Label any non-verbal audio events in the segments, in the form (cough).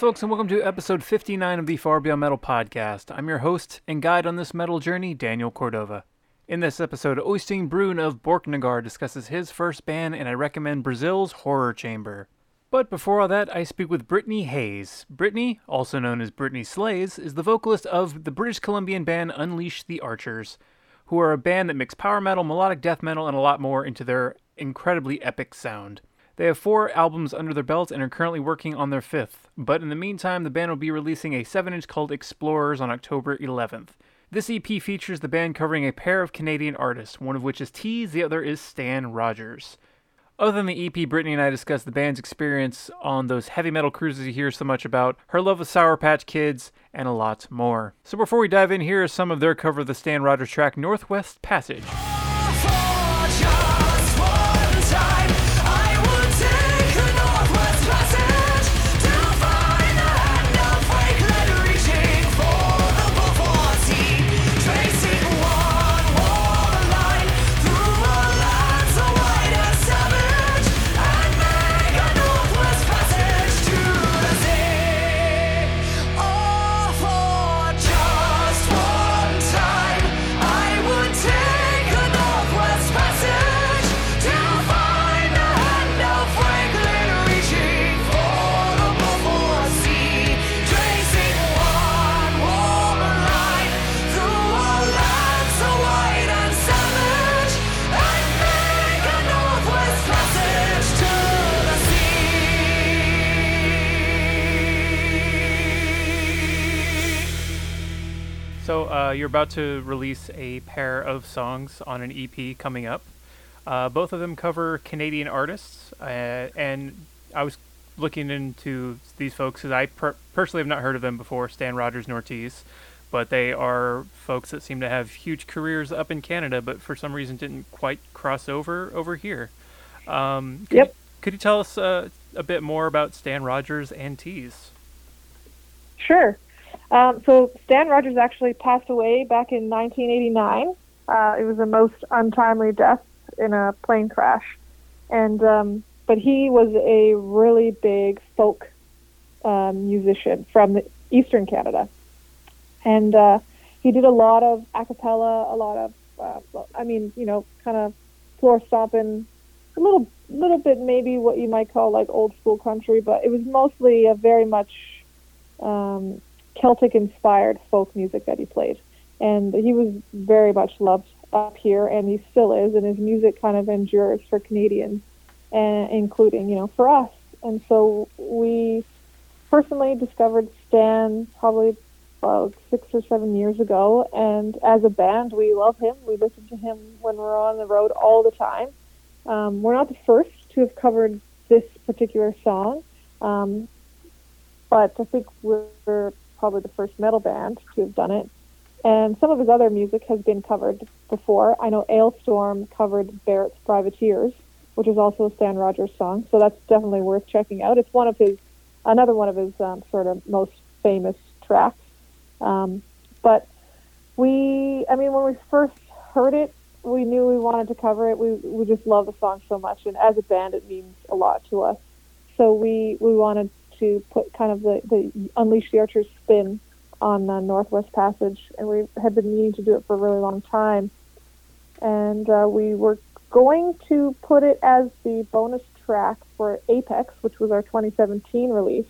Folks, and welcome to episode 59 of the Far Beyond Metal podcast. I'm your host and guide on this metal journey, Daniel Cordova. In this episode, Oystein Brun of Borknagar discusses his first band, and I recommend Brazil's Horror Chamber. But before all that, I speak with Brittany Hayes. Brittany, also known as Brittany Slayes, is the vocalist of the British Columbian band Unleash the Archers, who are a band that mix power metal, melodic death metal, and a lot more into their incredibly epic sound. They have four albums under their belt and are currently working on their fifth, but in the meantime, the band will be releasing a 7 inch called Explorers on October 11th. This EP features the band covering a pair of Canadian artists, one of which is Teaze, the other is Stan Rogers. Other than the EP, Brittany and I discussed the band's experience on those heavy metal cruises you hear so much about, her love of Sour Patch Kids, and a lot more. So before we dive in, here is some of their cover of the Stan Rogers track Northwest Passage. Uh, you're about to release a pair of songs on an EP coming up. Uh, both of them cover Canadian artists, uh, and I was looking into these folks because I per- personally have not heard of them before, Stan Rogers and Ortiz, but they are folks that seem to have huge careers up in Canada, but for some reason didn't quite cross over over here. Um, could Yep. You, could you tell us uh, a bit more about Stan Rogers and Teaze? Sure. Um, so Stan Rogers actually passed away back in 1989. Uh, it was the most untimely death in a plane crash, and um, but he was a really big folk um, musician from Eastern Canada, and uh, he did a lot of a cappella, a lot of, uh, I mean, you know, kind of floor stomping, a little, little bit maybe what you might call like old school country, but it was mostly a very much um, Celtic inspired folk music that he played. And he was very much loved up here, and he still is, and his music kind of endures for Canadians, and including, you know, for us. And so we personally discovered Stan probably about six or seven years ago, and as a band, we love him. We listen to him when we're on the road all the time. Um, we're not the first to have covered this particular song, um, but I think we're probably the first metal band to have done it. And some of his other music has been covered before. I know Alestorm covered Barrett's Privateers, which is also a Stan Rogers song, so that's definitely worth checking out. It's one of his, another one of his um, sort of most famous tracks. Um, but we, I mean, when we first heard it, we knew we wanted to cover it. We we just love the song so much, and as a band, it means a lot to us. So we we wanted to put kind of the, the Unleash the Archers spin on the Northwest Passage, and we had been meaning to do it for a really long time. And uh, we were going to put it as the bonus track for Apex, which was our 2017 release,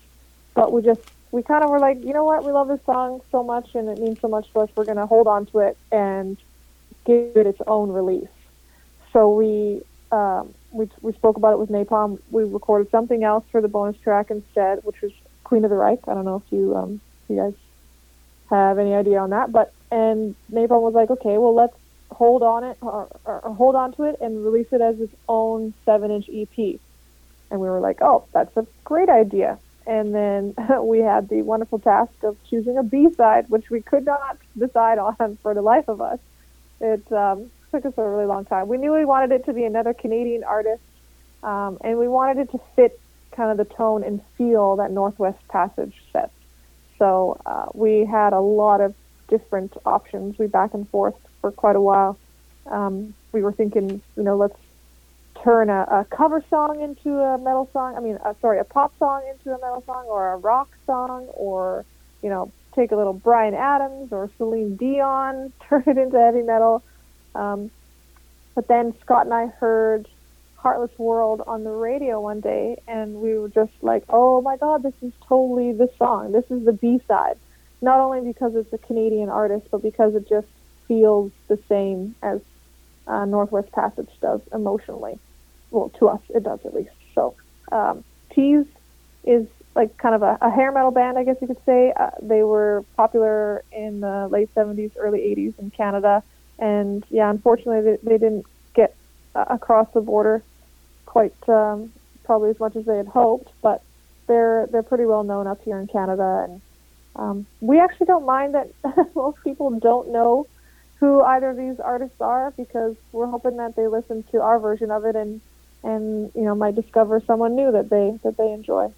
but we just we kind of were like, you know what, we love this song so much, and it means so much to us. We're going to hold on to it and give it its own release. So we um, we, we spoke about it with Napalm. We recorded something else for the bonus track instead, which was Queen of the Reich. I don't know if you um, you guys have any idea on that, but and Napalm was like, okay, well let's hold on it or, or, hold on to it and release it as its own seven-inch EP. And we were like, oh, that's a great idea. And then (laughs) we had the wonderful task of choosing a B-side, which we could not decide on (laughs) for the life of us. It um, took us a really long time. We knew we wanted it to be another Canadian artist, um, and we wanted it to fit kind of the tone and feel that Northwest Passage sets. So uh, we had a lot of different options. We back and forth for quite a while. Um, we were thinking, you know, let's turn a, a cover song into a metal song. I mean, uh, sorry, a pop song into a metal song, or a rock song, or you know, take a little Bryan Adams or Celine Dion, (laughs) turn it into heavy metal. Um, but then Scott and I heard Heartless World on the radio one day, and we were just like, "Oh my God, this is totally the song. This is the B side." Not only because it's a Canadian artist, but because it just feels the same as uh, Northwest Passage does emotionally. Well, to us, it does at least. So, um, Teaze is like kind of a, a, hair metal band, I guess you could say. Uh, they were popular in the late 70s, early 80s in Canada, and yeah, unfortunately, they, they didn't get uh, across the border quite um, probably as much as they had hoped, but they're they're pretty well known up here in Canada, and um, we actually don't mind that (laughs) most people don't know who either of these artists are because we're hoping that they listen to our version of it and and you know might discover someone new that they that they enjoy.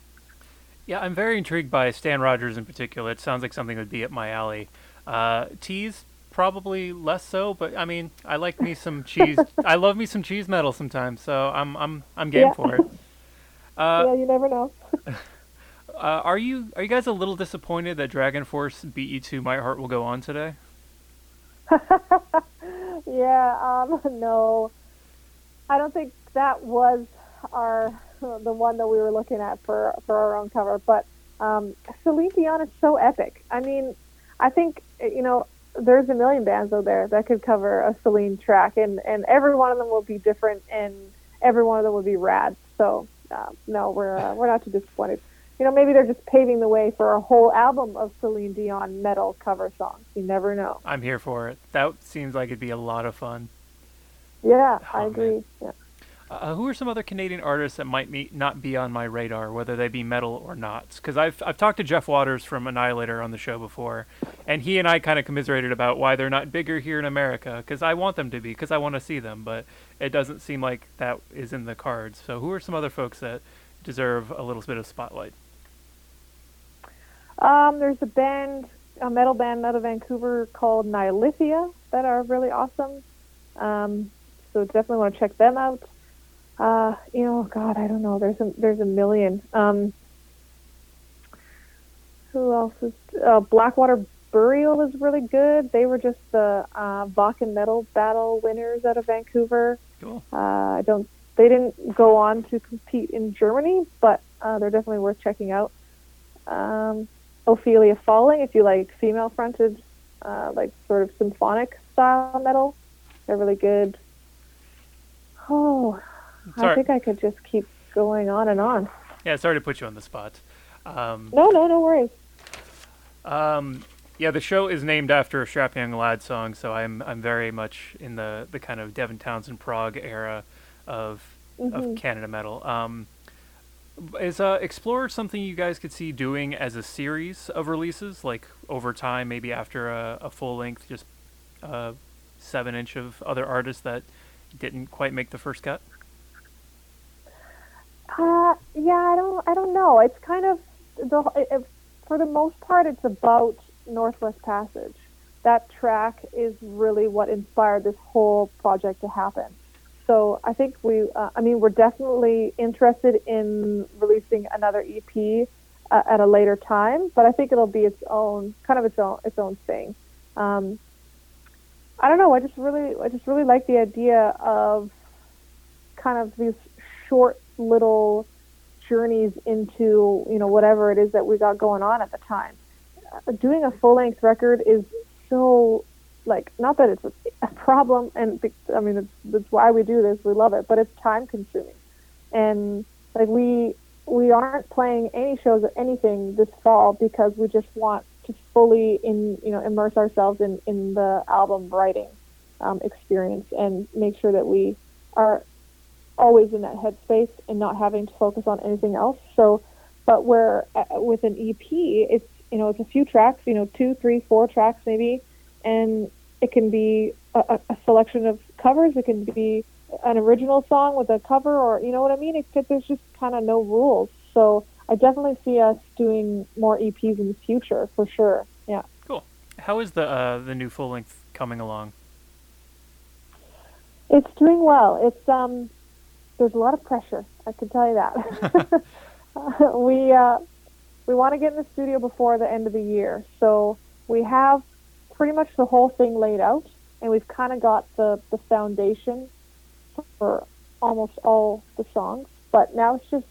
Yeah, I'm very intrigued by Stan Rogers in particular. It sounds like something that would be up my alley. Uh, Teaze probably less so, but I mean, I like me some (laughs) cheese. I love me some cheese metal sometimes, so I'm I'm I'm game yeah. for it. Uh, (laughs) yeah, you never know. (laughs) uh, are you are you guys a little disappointed that DragonForce beat you to My Heart Will Go On today? yeah, um, no, I don't think that was our the one that we were looking at for for our own cover. But um, Celine Dion is so epic. I mean, I think you know there's a million bands out there that could cover a Celine track, and and every one of them will be different, and every one of them will be rad. So uh, no, we're uh, we're not too disappointed. You know, maybe they're just paving the way for a whole album of Celine Dion metal cover songs. You never know. I'm here for it. That seems like it'd be a lot of fun. Yeah, oh, I agree. Man. Yeah. Uh, who are some other Canadian artists that might not be on my radar, whether they be metal or not? Because I've I've talked to Jeff Waters from Annihilator on the show before, and he and I kind of commiserated about why they're not bigger here in America. Because I want them to be, because I want to see them, but it doesn't seem like that is in the cards. So who are some other folks that deserve a little bit of spotlight? Um, there's a band, a metal band out of Vancouver called Nihilithia that are really awesome. Um, so definitely want to check them out. Uh, you know, God, I don't know. There's a there's a million. Um, who else is uh, Blackwater Burial is really good. They were just the uh, Wacken Metal Battle winners out of Vancouver. Cool. Uh, I don't. They didn't go on to compete in Germany, but uh, they're definitely worth checking out. Um, Ophelia Falling, if you like female fronted, uh, like sort of symphonic style metal, they're really good. Oh, Sorry. I think I could just keep going on and on. Yeah, sorry to put you on the spot. Um, no, no, no worries. Um, yeah, the show is named after a Strapping Young Lad song, so I'm I'm very much in the, the kind of Devin Townsend Prague era of mm-hmm. of Canada metal. Um, is uh, Explorer something you guys could see doing as a series of releases, like over time, maybe after a, a full length, just uh, seven inch of other artists that didn't quite make the first cut? Uh, yeah, I don't, I don't know. It's kind of the, it, for the most part, it's about Northwest Passage. That track is really what inspired this whole project to happen. So I think we, uh, I mean, we're definitely interested in releasing another EP uh, at a later time, but I think it'll be its own, kind of its own, its own thing. Um, I don't know. I just really, I just really like the idea of kind of these short little journeys into you know whatever it is that we got going on at the time. Uh, doing a full length record is so like not that it's a, problem, and I mean it's, that's why we do this. We love it, but it's time consuming, and like we we aren't playing any shows or anything this fall because we just want to fully in you know immerse ourselves in in the album writing um, experience and make sure that we are always in that headspace and not having to focus on anything else. So, but where uh, with an EP, it's you know it's a few tracks, you know two, three, four tracks maybe, and it can be a, a selection of covers. It can be an original song with a cover, or you know what I mean. It, there's just kind of no rules. So I definitely see us doing more EPs in the future for sure. Yeah. Cool. How is the uh, the new full length coming along? It's doing well. It's um there's a lot of pressure. I can tell you that. (laughs) (laughs) we uh, we want to get in the studio before the end of the year, so we have pretty much the whole thing laid out, and we've kind of got the the foundation for almost all the songs. But now it's just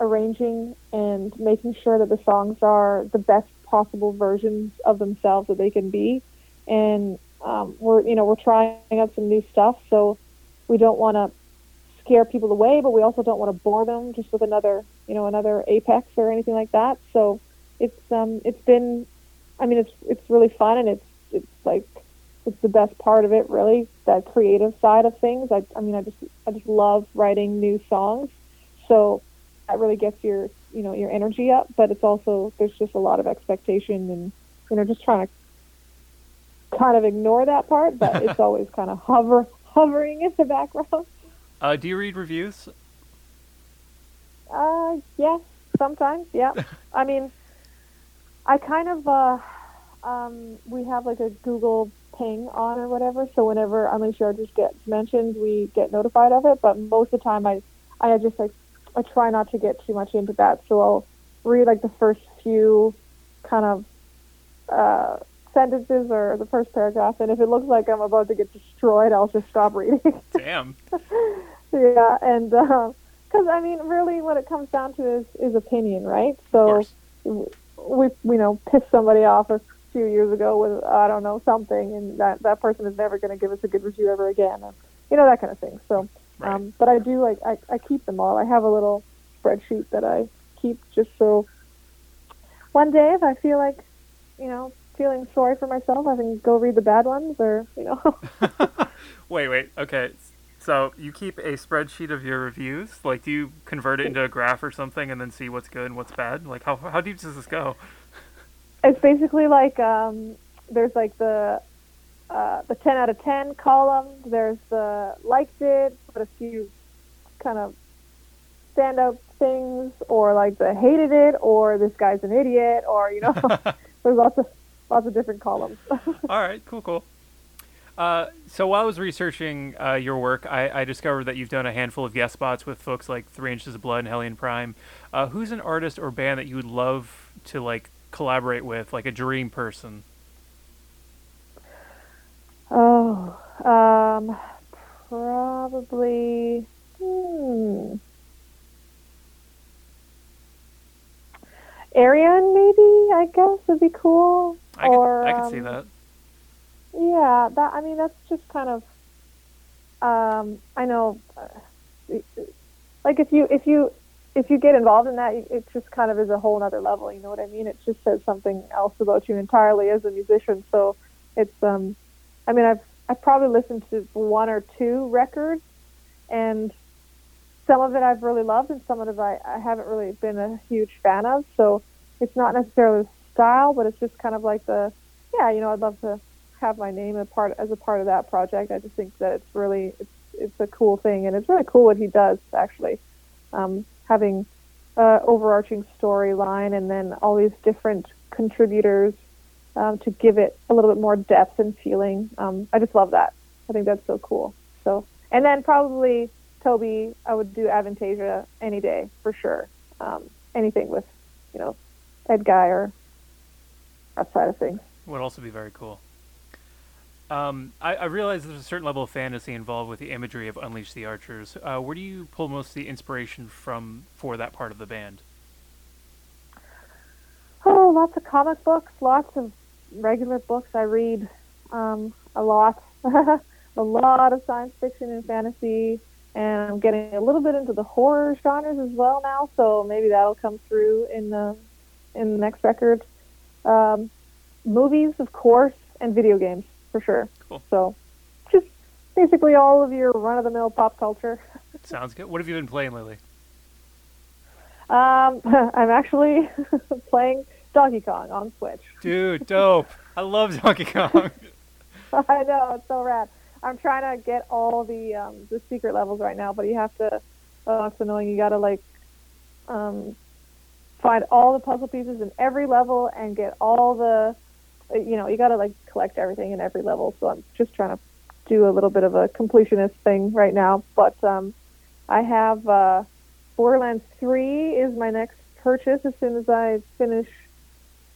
arranging and making sure that the songs are the best possible versions of themselves that they can be. And um, we're you know we're trying out some new stuff, so we don't want to scare people away, but we also don't want to bore them just with another you know another apex or anything like that. So it's um it's been, I mean it's it's really fun and it's it's like it's the best part of it really that creative side of things. I I mean I just I just love writing new songs, so that really gets your you know your energy up. But it's also there's just a lot of expectation and you know just trying to kind of ignore that part, but (laughs) it's always kind of hover hovering in the background. Uh, do you read reviews? Uh, yeah, sometimes, yeah. (laughs) I mean, I kind of, uh, um, we have like a Google ping on or whatever, so whenever Unleash Archers gets mentioned, we get notified of it, but most of the time I, I just like, I try not to get too much into that, so I'll read like the first few kind of, uh, sentences or the first paragraph, and if it looks like I'm about to get destroyed, I'll just stop reading. Damn. (laughs) yeah, and because uh, I mean, really, what it comes down to is is opinion, right? So we you know pissed somebody off a few years ago with I don't know something, and that that person is never going to give us a good review ever again, and you know that kind of thing. So, right. um, but I do like I I keep them all. I have a little spreadsheet that I keep just so one day if I feel like you know feeling sorry for myself, I can go read the bad ones, or you know. (laughs) wait, wait. Okay, so you keep a spreadsheet of your reviews. Like, do you convert it into a graph or something, and then see what's good and what's bad? Like, how how deep does this go? It's basically like um, there's like the uh, the 10 out of 10 column. There's the liked it, but a few kind of stand standout things, or like the hated it, or this guy's an idiot, or you know, (laughs) (laughs) there's lots of lots of different columns. (laughs) All right, cool, cool. Uh, so while I was researching uh, your work, I, I, discovered that you've done a handful of guest spots with folks like Three Inches of Blood and Helion Prime. Uh, who's an artist or band that you would love to like collaborate with, like a dream person? Oh, um, probably. Hmm. Ayreon, maybe I guess would be cool. I or could, I could um, see that. Yeah, that I mean that's just kind of. Um, I know, uh, like if you if you if you get involved in that, it just kind of is a whole other level. You know what I mean? It just says something else about you entirely as a musician. So it's um, I mean I've I've probably listened to one or two records, and some of it I've really loved, and some of it I, I haven't really been a huge fan of. So it's not necessarily the style, but it's just kind of like the, yeah, you know, I'd love to have my name a part as a part of that project. I just think that it's really it's it's a cool thing, and it's really cool what he does actually, um, having uh, overarching storyline and then all these different contributors um, to give it a little bit more depth and feeling. Um, I just love that. I think that's so cool. So, and then probably Tobi, I would do Avantasia any day for sure. Um, anything with, you know, Edguy or that side of things. Would also be very cool. Um, I, I, realize there's a certain level of fantasy involved with the imagery of Unleash the Archers. Uh, where do you pull most of the inspiration from for that part of the band? Oh, lots of comic books, lots of regular books. I read um, a lot, (laughs) a lot of science fiction and fantasy, and I'm getting a little bit into the horror genres as well now. So maybe that'll come through in the in the next record. Um, movies, of course, and video games for sure. Cool. So, just basically all of your run-of-the-mill pop culture. (laughs) Sounds good. What have you been playing lately? Um, (laughs) I'm actually (laughs) playing Donkey Kong on Switch. Dude, dope! I love Donkey Kong. I know it's so rad. I'm trying to get all the um, the secret levels right now, but you have to. Oh, it's annoying. You got to like um, find all the puzzle pieces in every level and get all the you know, you got to like collect everything in every level. So I'm just trying to do a little bit of a completionist thing right now. But um, I have uh, Borderlands 3 is my next purchase as soon as I finish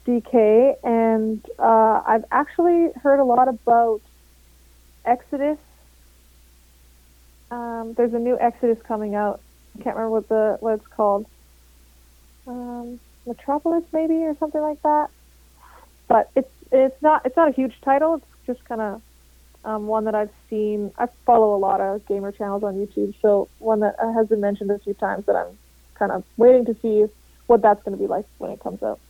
DK, and uh, I've actually heard a lot about Exodus. Um, there's a new Exodus coming out. I can't remember what the what it's called. Um, Metropolis maybe or something like that. But it's it's not it's not a huge title. It's just kind of um, one that I've seen. I follow a lot of gamer channels on YouTube, so one that has been mentioned a few times that I'm kind of waiting to see what that's going to be like when it comes out.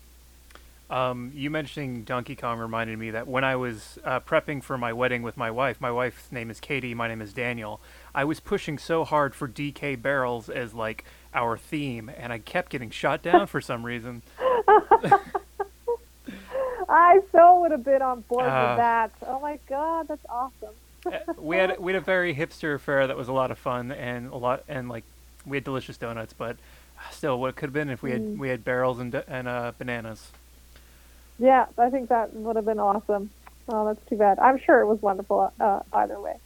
Um, you mentioning Donkey Kong reminded me that when I was uh, prepping for my wedding with my wife, my wife's name is Katie, my name is Daniel. I was pushing so hard for DK barrels as like our theme, and I kept getting shot down for some reason. (laughs) I so would have been on board uh, with that. Oh my god, that's awesome. Uh, we had we had a very hipster affair that was a lot of fun and a lot and like we had delicious donuts, but still, what could have been if we had mm. we had barrels and and uh, bananas. Yeah, I think that would have been awesome. Oh, that's too bad. I'm sure it was wonderful uh, either way.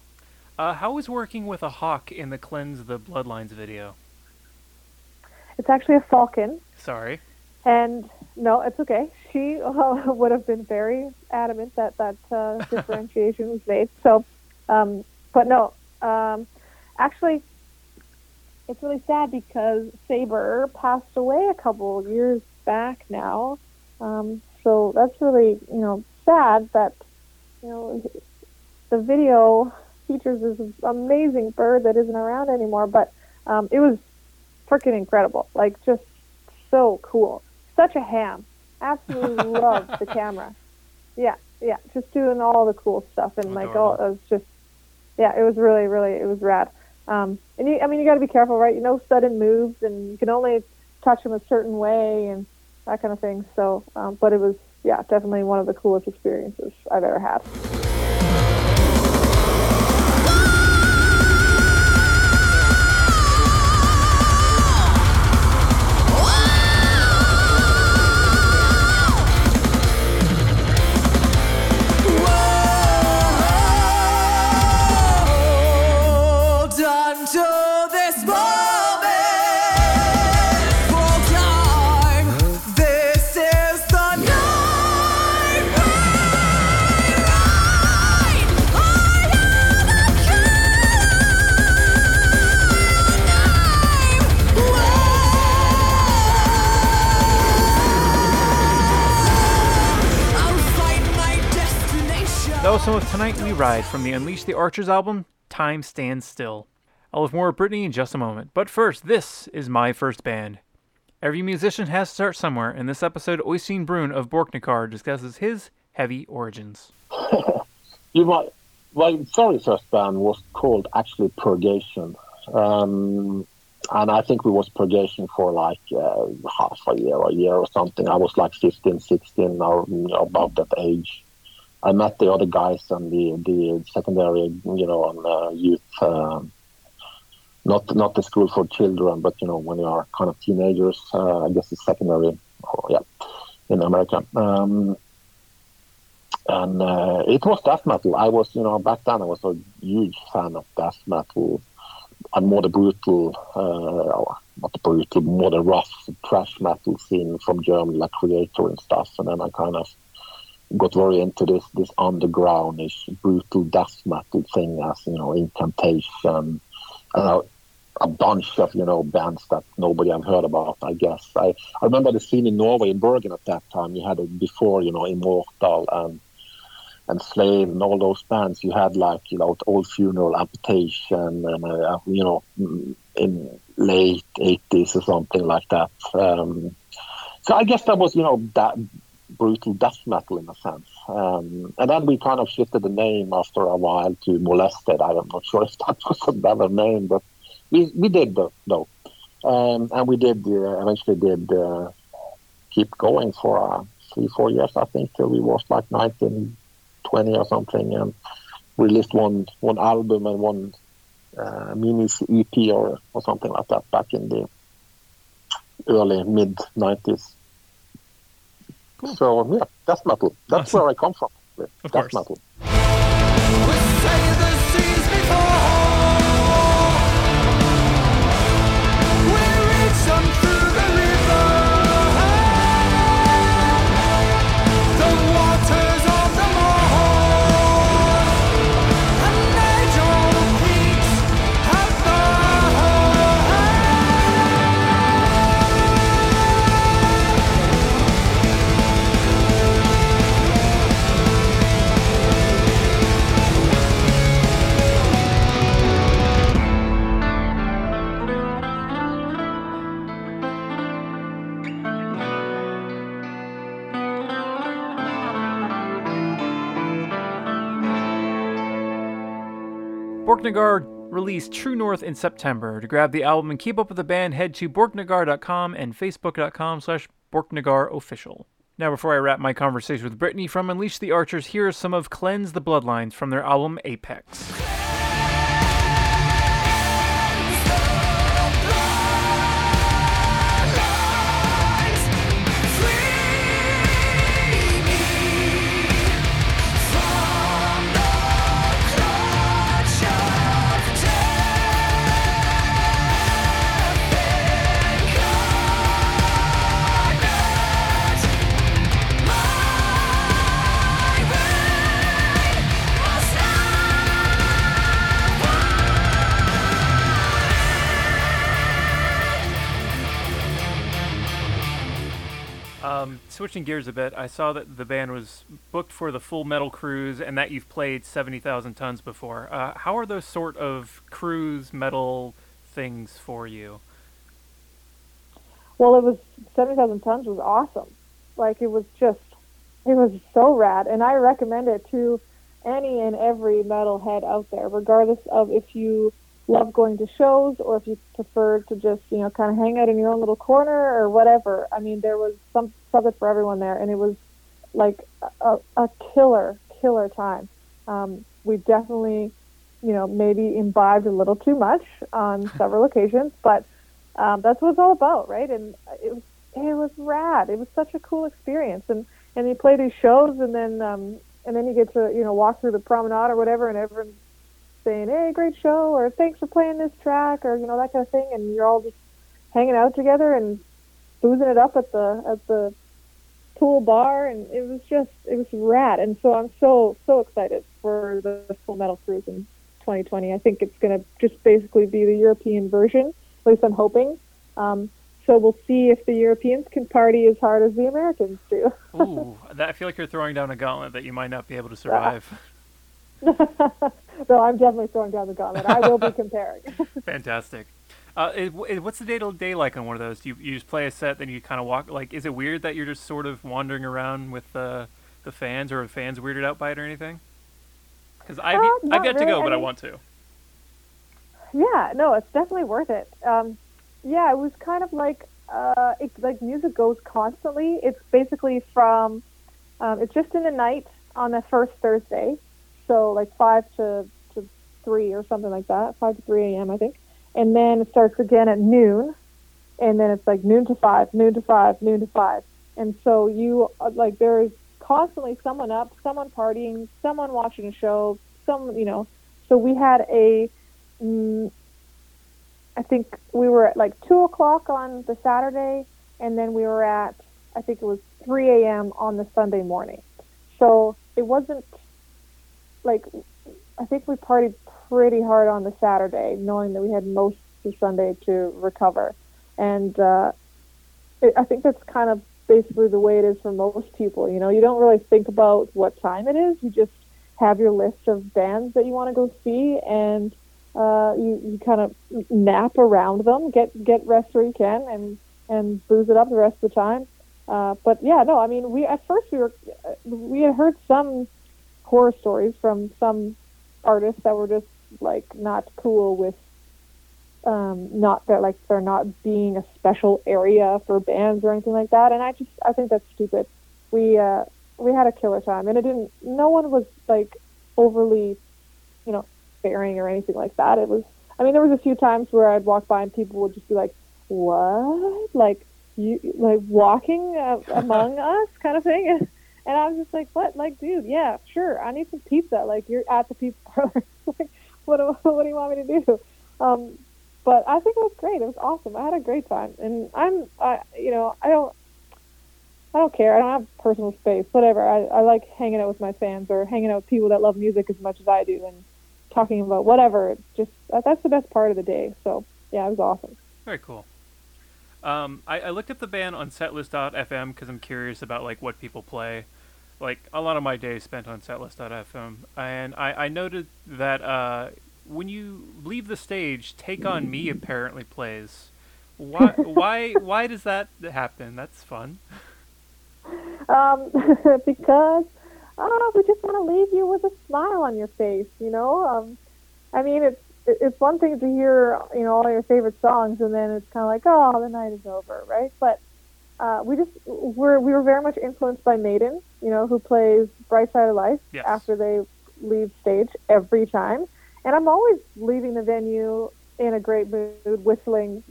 Uh, how was working with a hawk in the Cleanse the Bloodlines video? It's actually a falcon. Sorry. And no, it's okay. She uh, (laughs) would have been very adamant that that uh, differentiation was made. So, um, but no, um, actually, it's really sad because Saber passed away a couple years back now. Um, so that's really, you know, sad that, you know, the video features this amazing bird that isn't around anymore. But um, it was freaking incredible. Like, just so cool. Such a ham. Absolutely loved the camera. Yeah, yeah. Just doing all the cool stuff. And, like, all, it was just, yeah, it was really, really, it was rad. Um, and you, I mean, you got to be careful, right? You know, sudden moves, and you can only touch them a certain way, and that kind of thing. So, um, but it was, yeah, definitely one of the coolest experiences I've ever had. Also Tonight We Ride from the Unleash the Archers album, Time Stands Still. I'll have more of Brittany in just a moment, but first, this is my first band. Every musician has to start somewhere, and this episode, Oystein Brun of Borknagar discusses his heavy origins. (laughs) you might, my very first band was called actually Purgation. Um, and I think we was purgation for like uh, half a year, a year or something. I was like 15, 16, or you know, about that age. I met the other guys on the the secondary, you know, on uh, youth, uh, not not the school for children, but you know, when you are kind of teenagers, uh, I guess it's secondary, or, yeah, in America. Um, and uh, it was death metal. I was, you know, back then I was a huge fan of death metal and more the brutal, uh, not the brutal, more the rough thrash metal scene from Germany, like Kreator and stuff. And then I kind of got very into this this undergroundish brutal death metal thing as you know incantation. Uh, a bunch of you know bands that nobody have heard about i guess. I i remember the scene in norway in bergen at that time. You had it before you know immortal and and slave and all those bands. You had like you know old funeral amputation and uh, you know in late 80s or something like that. Um, so i guess that was you know that brutal death metal in a sense. Um, and then we kind of shifted the name after a while to Molested. I'm not sure if that (laughs) was a better name, but we, we did though. Um, and we did uh, eventually did uh, keep going for uh, three, four years, I think, till we was like 19, 20 or something, and released one one album and one uh, mini EP or, or something like that back in the early mid 90s. Cool. So yeah, death metal. That's awesome. where I come from. Death metal. Borknagar released True North in September. To grab the album and keep up with the band, head to borknagar.com and facebook.com slash borknagarofficial. Now, before I wrap my conversation with Brittany from Unleash the Archers, here are some of Cleanse the Bloodlines from their album Apex. Switching gears a bit, I saw that the band was booked for the Full Metal Cruise and that you've played 70,000 Tons before. Uh, how are those sort of cruise metal things for you? Well, it was 70,000 Tons was awesome. Like, it was just, it was so rad. And I recommend it to any and every metalhead out there, regardless of if you love going to shows or if you prefer to just you know kind of hang out in your own little corner or whatever. I mean there was some something for everyone there and it was like a, a killer killer time. Um, we definitely you know maybe imbibed a little too much on (laughs) several occasions but um, that's what it's all about right? And it was it was rad. It was such a cool experience. And and you play these shows and then um, and then you get to you know walk through the promenade or whatever and everyone's saying, "Hey, great show," or "Thanks for playing this track," or you know that kind of thing, and you're all just hanging out together and boozing it up at the at the pool bar, and it was just it was rad. And so I'm so so excited for the Full Metal Cruise in 2020. I think it's going to just basically be the European version. At least I'm hoping. Um, so we'll see if the Europeans can party as hard as the Americans do. Ooh, that, I feel like you're throwing down a gauntlet that you might not be able to (laughs) survive. (laughs) so I'm definitely throwing down the gauntlet. I will be (laughs) comparing. (laughs) Fantastic. Uh, it, it, what's the day to day like on one of those? Do you, you just play a set, then you kind of walk? Like, is it weird that you're just sort of wandering around with the the fans, or are fans weirded out by it or anything? Because I've Uh, I've not yet to go, but I mean- want to. Yeah, no, it's definitely worth it. Um, yeah, it was kind of like uh, it, like music goes constantly. It's basically from um, it's just in the night on the first Thursday, so like five to to three or something like that, five to three a.m. I think, and then it starts again at noon, and then it's like noon to five, noon to five, noon to five, and so you uh, like there is constantly someone up, someone partying, someone watching a show, some you know. So we had a mm, I think we were at like two o'clock on the Saturday, and then we were at I think it was three a.m. on the Sunday morning. So it wasn't like I think we partied pretty hard on the Saturday, knowing that we had most of Sunday to recover, and uh, it, I think that's kind of basically the way it is for most people. You know, you don't really think about what time it is. You just have your list of bands that you want to go see, and uh, you, you kind of nap around them, get get rest where you can, and and booze it up the rest of the time. Uh, but yeah, no, I mean, we at first we were we had heard some horror stories from some artists that were just like not cool with um, not that like there not being a special area for bands or anything like that, and I just I think that's stupid. We uh, we had a killer time, and it didn't. No one was like overly, you know, sparing or anything like that. It was. I mean, there was a few times where I'd walk by and people would just be like, "What? Like you like walking uh, among us?" kind of thing. (laughs) And I was just like, "What? Like, dude, yeah, sure. I need some pizza. Like, you're at the pizza parlor. (laughs) like, what? do- (laughs) What do you want me to do?" Um, but I think it was great. It was awesome. I had a great time, and I'm, I, you know, I don't, I don't care. I don't have personal space. Whatever. I, I like hanging out with my fans or hanging out with people that love music as much as I do, and talking about whatever. It's just that's the best part of the day. So yeah, it was awesome. Very cool. Um, I, I looked up the band on setlist.fm because I'm curious about like what people play. Like a lot of my days spent on setlist.fm, and I, I noted that uh, when you leave the stage, "Take on Me" apparently plays. Why? (laughs) why? Why does that happen? That's fun. Um, (laughs) because uh, we just want to leave you with a smile on your face. You know, um, I mean, it's it's one thing to hear you know all your favorite songs, and then it's kind of like, oh, the night is over, right? But uh, we just were we were very much influenced by Maiden, you know, who plays Bright Side of Life Yes. after they leave stage every time, and I'm always leaving the venue in a great mood, whistling, you know,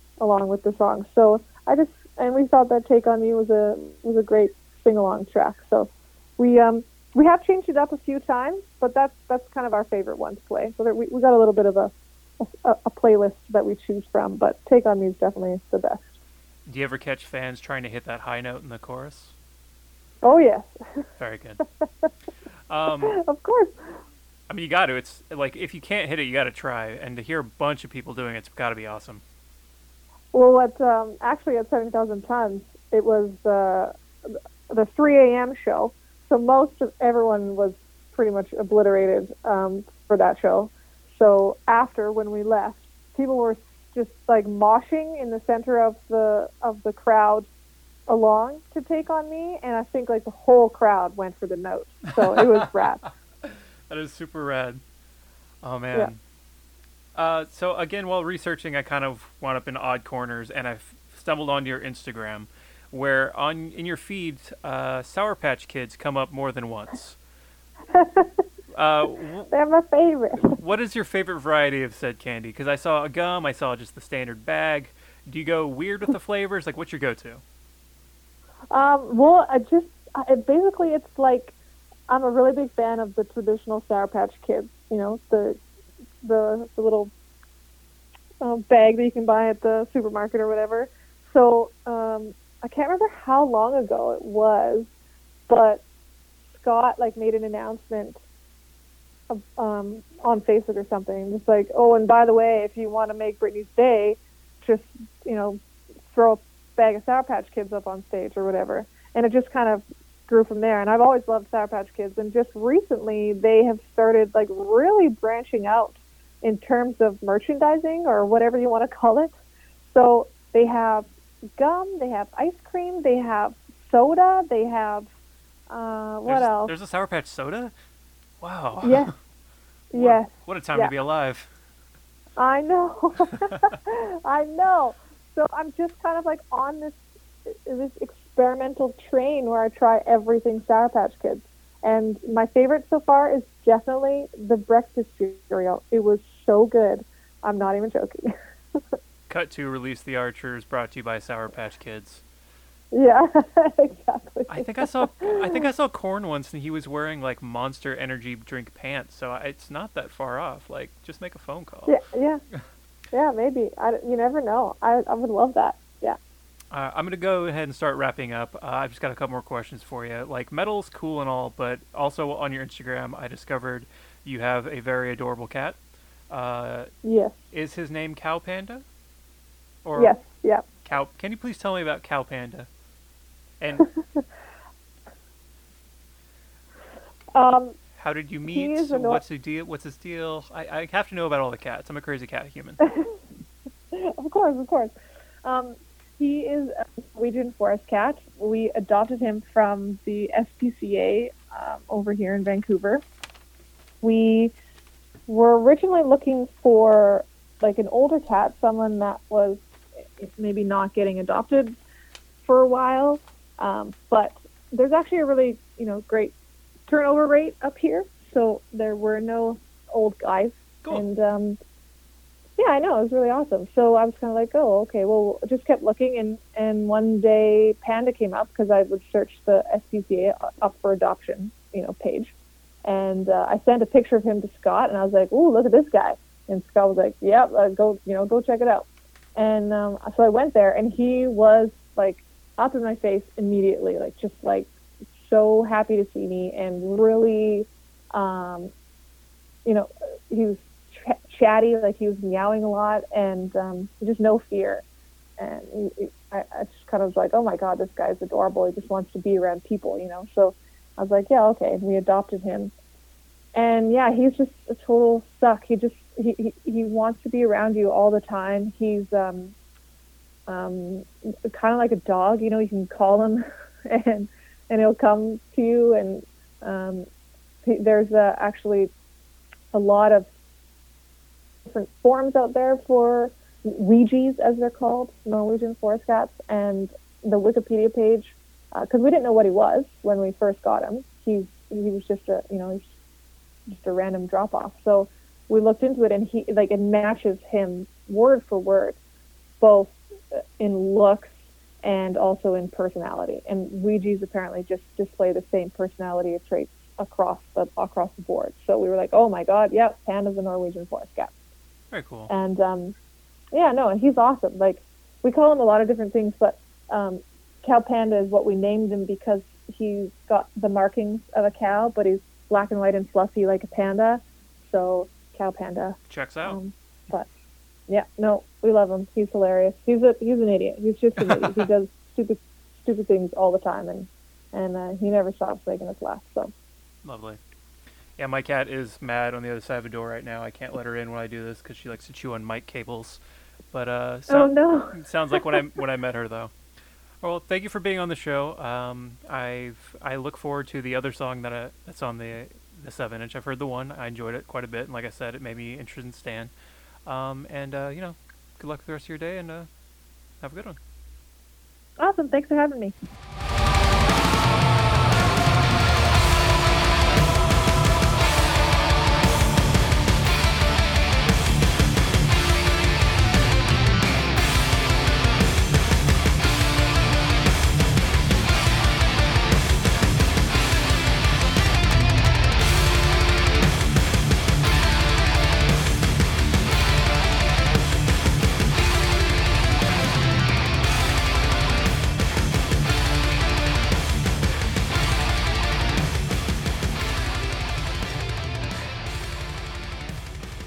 along with the song. So I just and we thought that "Take on Me" was a was a great sing along track. So we um we have changed it up a few times, but that's that's kind of our favorite one to play. So there, we we got a little bit of a, a a playlist that we choose from, but "Take on Me" is definitely the best. Do you ever catch fans trying to hit that high note in the chorus? Oh yes, Very good. (laughs) Um, of course. I mean, you got to. It's like if you can't hit it, you got to try. And to hear a bunch of people doing it's got to be awesome. Well, at um, actually at seventy thousand tons, it was uh, the three a.m. show. So most of everyone was pretty much obliterated um, for that show. So after when we left, people were just like moshing in the center of the of the crowd along to take on me, and I think like the whole crowd went for the note. So it was (laughs) rad. That is super rad. Oh man. Uh, so again, while researching, I kind of wound up in odd corners, and I stumbled onto your Instagram, where on in your feed, uh, Sour Patch Kids come up more than once. (laughs) uh, wh- They're my favorite. what is your favorite variety of said candy? Because I saw a gum, I saw just the standard bag. Do you go weird with the (laughs) flavors? Like, what's your go-to? Um, well, I just I, basically it's like I'm a really big fan of the traditional Sour Patch Kids. You know, the the the little uh, bag that you can buy at the supermarket or whatever. So um, I can't remember how long ago it was, but Scott like made an announcement um, on Facebook or something, just like, oh, and by the way, if you want to make Britney's day, just you know, throw a bag of Sour Patch Kids up on stage or whatever. And it just kind of grew from there. And I've always loved Sour Patch Kids. And just recently, they have started like really branching out in terms of merchandising or whatever you want to call it. So they have gum, they have ice cream, they have soda, they have uh, what there's, else? There's a Sour Patch soda. Wow. Yes, (laughs) What- yes. What a time Yeah. to be alive. I know. (laughs) (laughs) I know. So I'm just kind of like on this this experimental train where I try everything Sour Patch Kids. And my favorite so far is definitely the breakfast cereal. It was so good. I'm not even joking. Cut to Release the Archers, brought to you by Sour Patch Kids. yeah, (laughs) exactly. I think I saw I think I saw Korn once, and he was wearing like Monster Energy drink pants. So it's not that far off. Like, just make a phone call. Yeah, yeah, yeah. Maybe. I, you never know. I I would love that. Yeah. Uh, I'm gonna go ahead and start wrapping up. Uh, I've just got a couple more questions for you. Like, metal's cool and all, but also on your Instagram, I discovered you have a very adorable cat. Uh, Yes. is his name Cow Panda? Or Yes. Yeah. Cow? Can you please tell me about Cow Panda? And (laughs) Um, how did you meet? What's the deal? What's his deal? I, I have to know about all the cats. I'm a crazy cat human. (laughs) of course, of course. Um, he is a Norwegian forest cat. We adopted him from the SPCA um, over here in Vancouver. We were originally looking for like an older cat, someone that was maybe not getting adopted for a while. Um, but there's actually a really, you know, great turnover rate up here. So there were no old guys. Cool. And um, yeah, I know it was really awesome. So I was kind of like, oh, okay. Well, just kept looking, and and one day Panda came up because I would search the SPCA up for adoption, you know, page, and uh, I sent a picture of him to Scott, and I was like, oh, look at this guy, and Scott was like, yeah, uh, go, you know, go check it out, and um, so I went there, and he was like up in my face immediately, like just like so happy to see me, and really, um, you know, he was ch- chatty, like he was meowing a lot, and um, just no fear. And I, I just kind of was like, oh my god, this guy's adorable. He just wants to be around people, you know. So I was like, yeah, okay. And we adopted him, and yeah, he's just a total suck. He just he he, he wants to be around you all the time. He's um um kind of like a dog, you know. You can call him, (laughs) and and he'll come to you. And um, he, there's uh, actually a lot of different forms out there for Wegies, as they're called, Norwegian forest cats, and the Wikipedia page, because uh, we didn't know what he was when we first got him. He's he was just a you know just a random drop off. So we looked into it, and he like it matches him word for word, both in looks and also in personality. And Wegies apparently just display the same personality traits across the across the board. So we were like, oh my god, yep, yeah, Panda's a Norwegian forest cat. Very cool. And um, yeah, no, and he's awesome. Like we call him a lot of different things, but um, Cow Panda is what we named him because he's got the markings of a cow, but he's black and white and fluffy like a panda. So Cow Panda. Checks out. Um, but yeah, no, we love him. He's hilarious. He's a he's an idiot. He's just an idiot. He (laughs) does stupid stupid things all the time, and and uh, he never stops making us laugh. So lovely. Yeah, my cat is mad on the other side of the door right now. I can't let her in when I do this because she likes to chew on mic cables. But uh, so, oh no, sounds like when I when I met her though. Well, thank you for being on the show. Um, I've I look forward to the other song that I, that's on the the seven inch. I've heard the one. I enjoyed it quite a bit, and like I said, it made me interested in Stan. Um, and uh, you know, good luck with the rest of your day, and uh, have a good one. Awesome. Thanks for having me.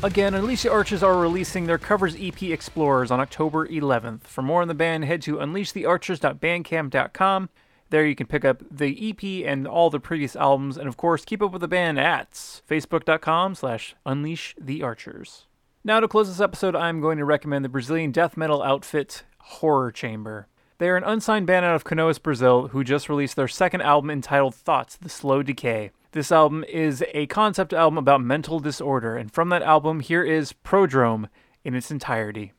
Again, Unleash the Archers are releasing their covers EP Explorers on October 11th. For more on the band, head to unleashthearchers.bandcamp.com. There you can pick up the EP and all the previous albums, and of course, keep up with the band at facebook.com slash unleashthearchers. Now to close this episode, I'm going to recommend the Brazilian death metal outfit Horror Chamber. They are an unsigned band out of Canoas, Brazil, who just released their second album entitled Thoughts, The Slow Decay. This album is a concept album about mental disorder, and from that album, here is Prodrome in its entirety.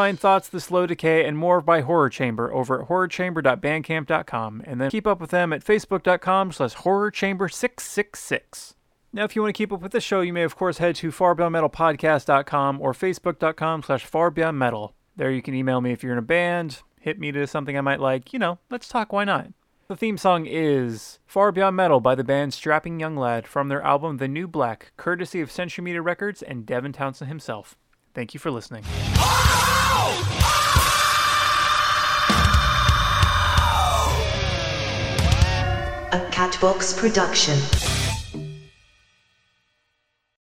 Find Thoughts, The Slow Decay, and more by Horror Chamber over at horrorchamber.bandcamp.com, and then keep up with them at facebook.com slash horrorchamber666. Now, if you want to keep up with the show, you may, of course, head to farbeyondmetalpodcast.com or facebook.com slash farbeyondmetal. There you can email me if you're in a band, hit me to something I might like. You know, let's talk, why not? The theme song is Far Beyond Metal by the band Strapping Young Lad from their album The New Black, courtesy of Century Media Records and Devin Townsend himself. Thank you for listening. A Catbox production.